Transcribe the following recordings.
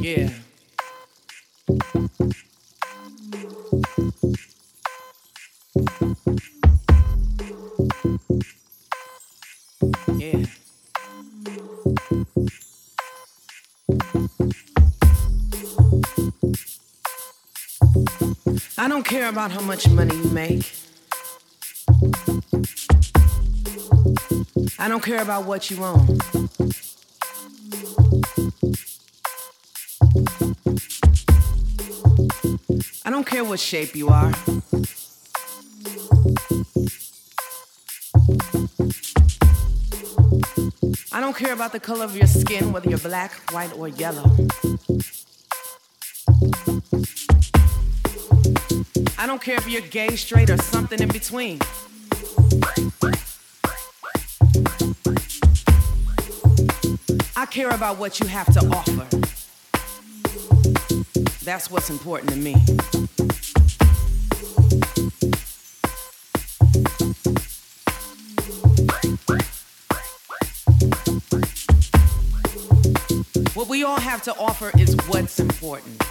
Yeah. Care about how much money you make. I don't care about what you own. I don't care what shape you are. I don't care about the color of your skin, whether you're black, white, or yellow. Don't care if you're gay, straight, or something in between. I care about what you have to offer. That's what's important to me. What we all have to offer is what's important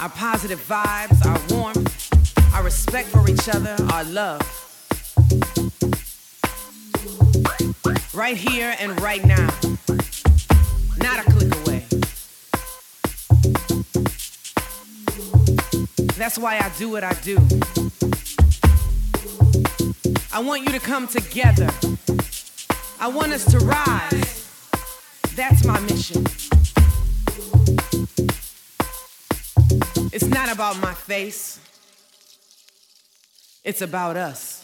our positive vibes, our warmth, our respect for each other, our love. Right here and right now. Not a click away. That's why I do what I do. I want you to come together. I want us to rise. That's my mission. Not about my face, it's about us.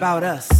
About us.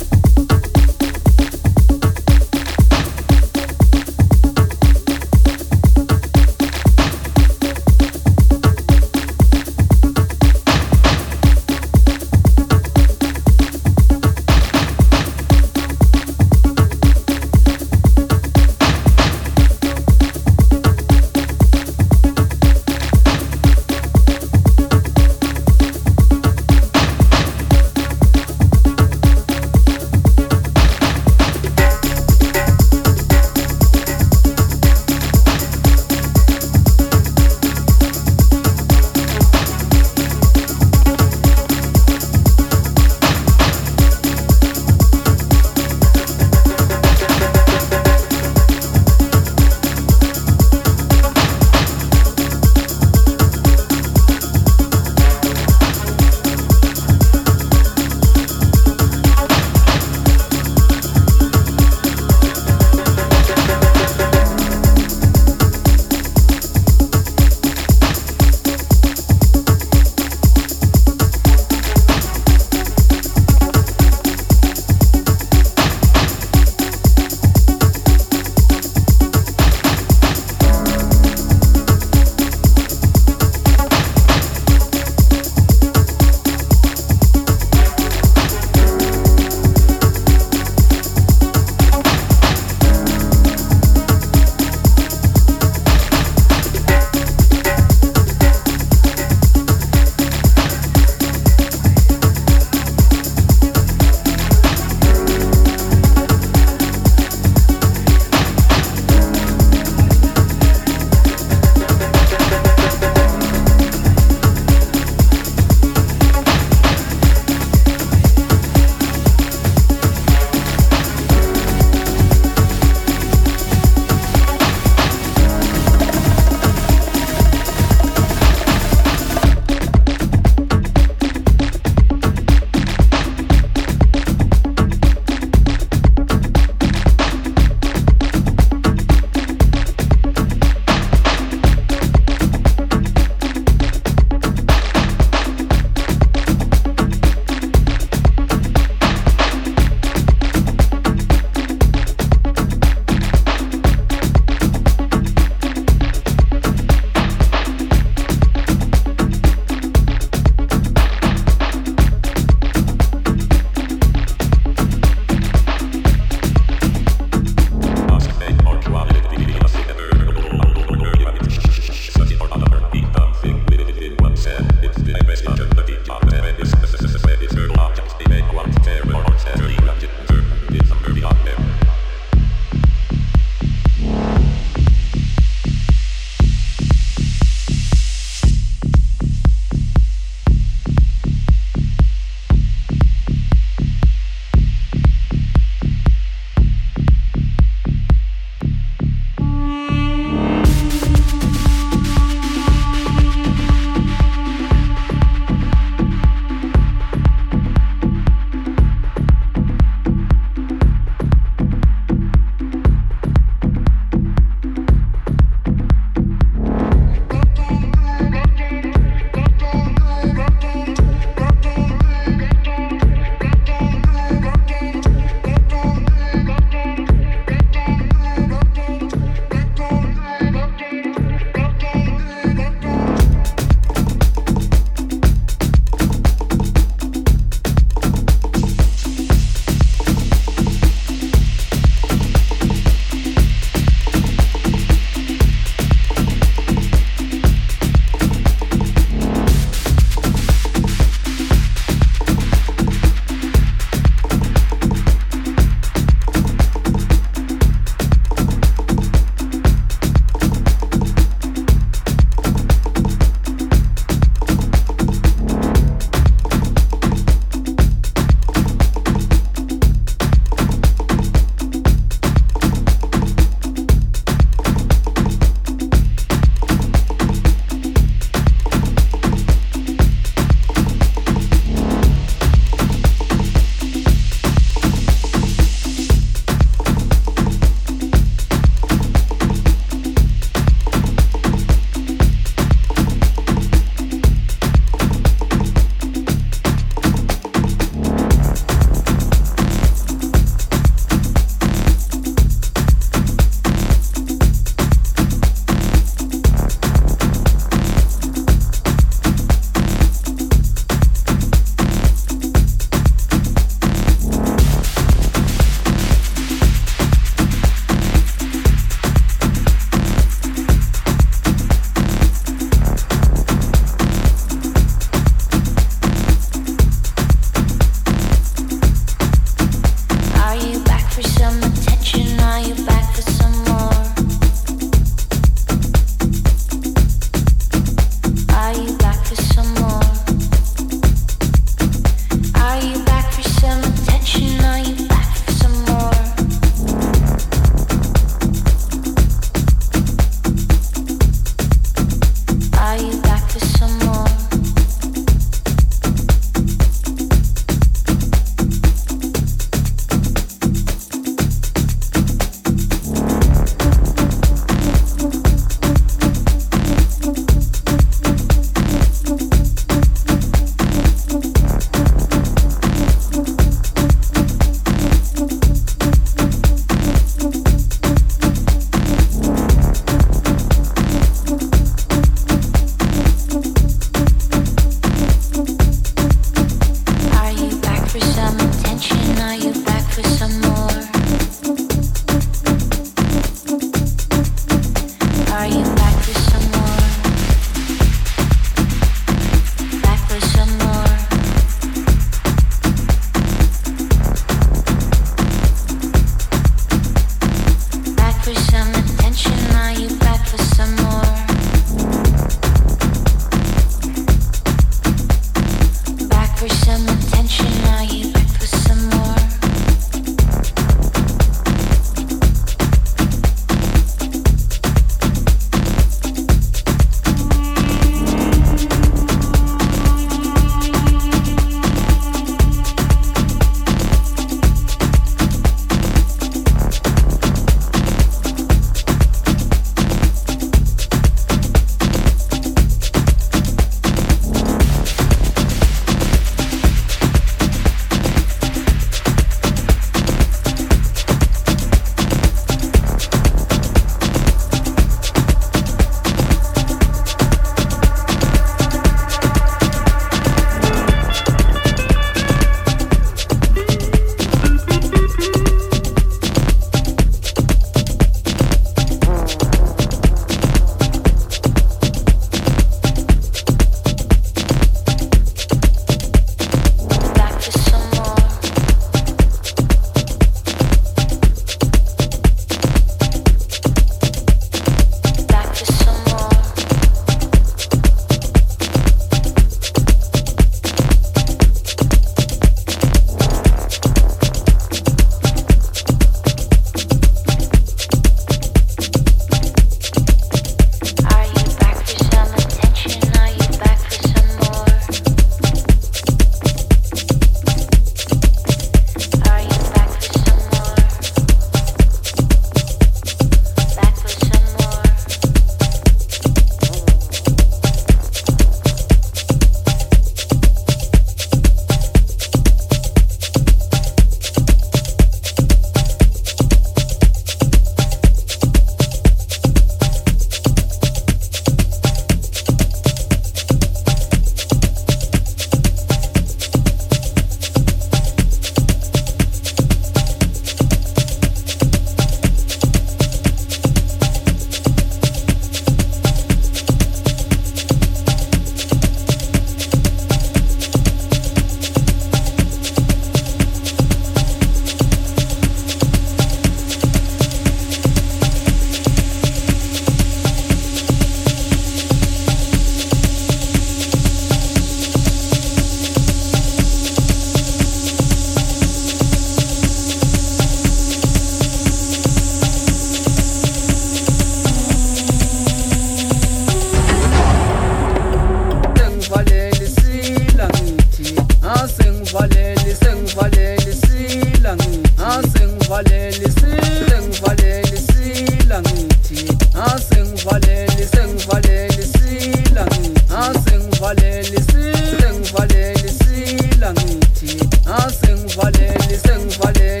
Sing for them, sing.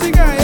Portugal.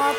Wali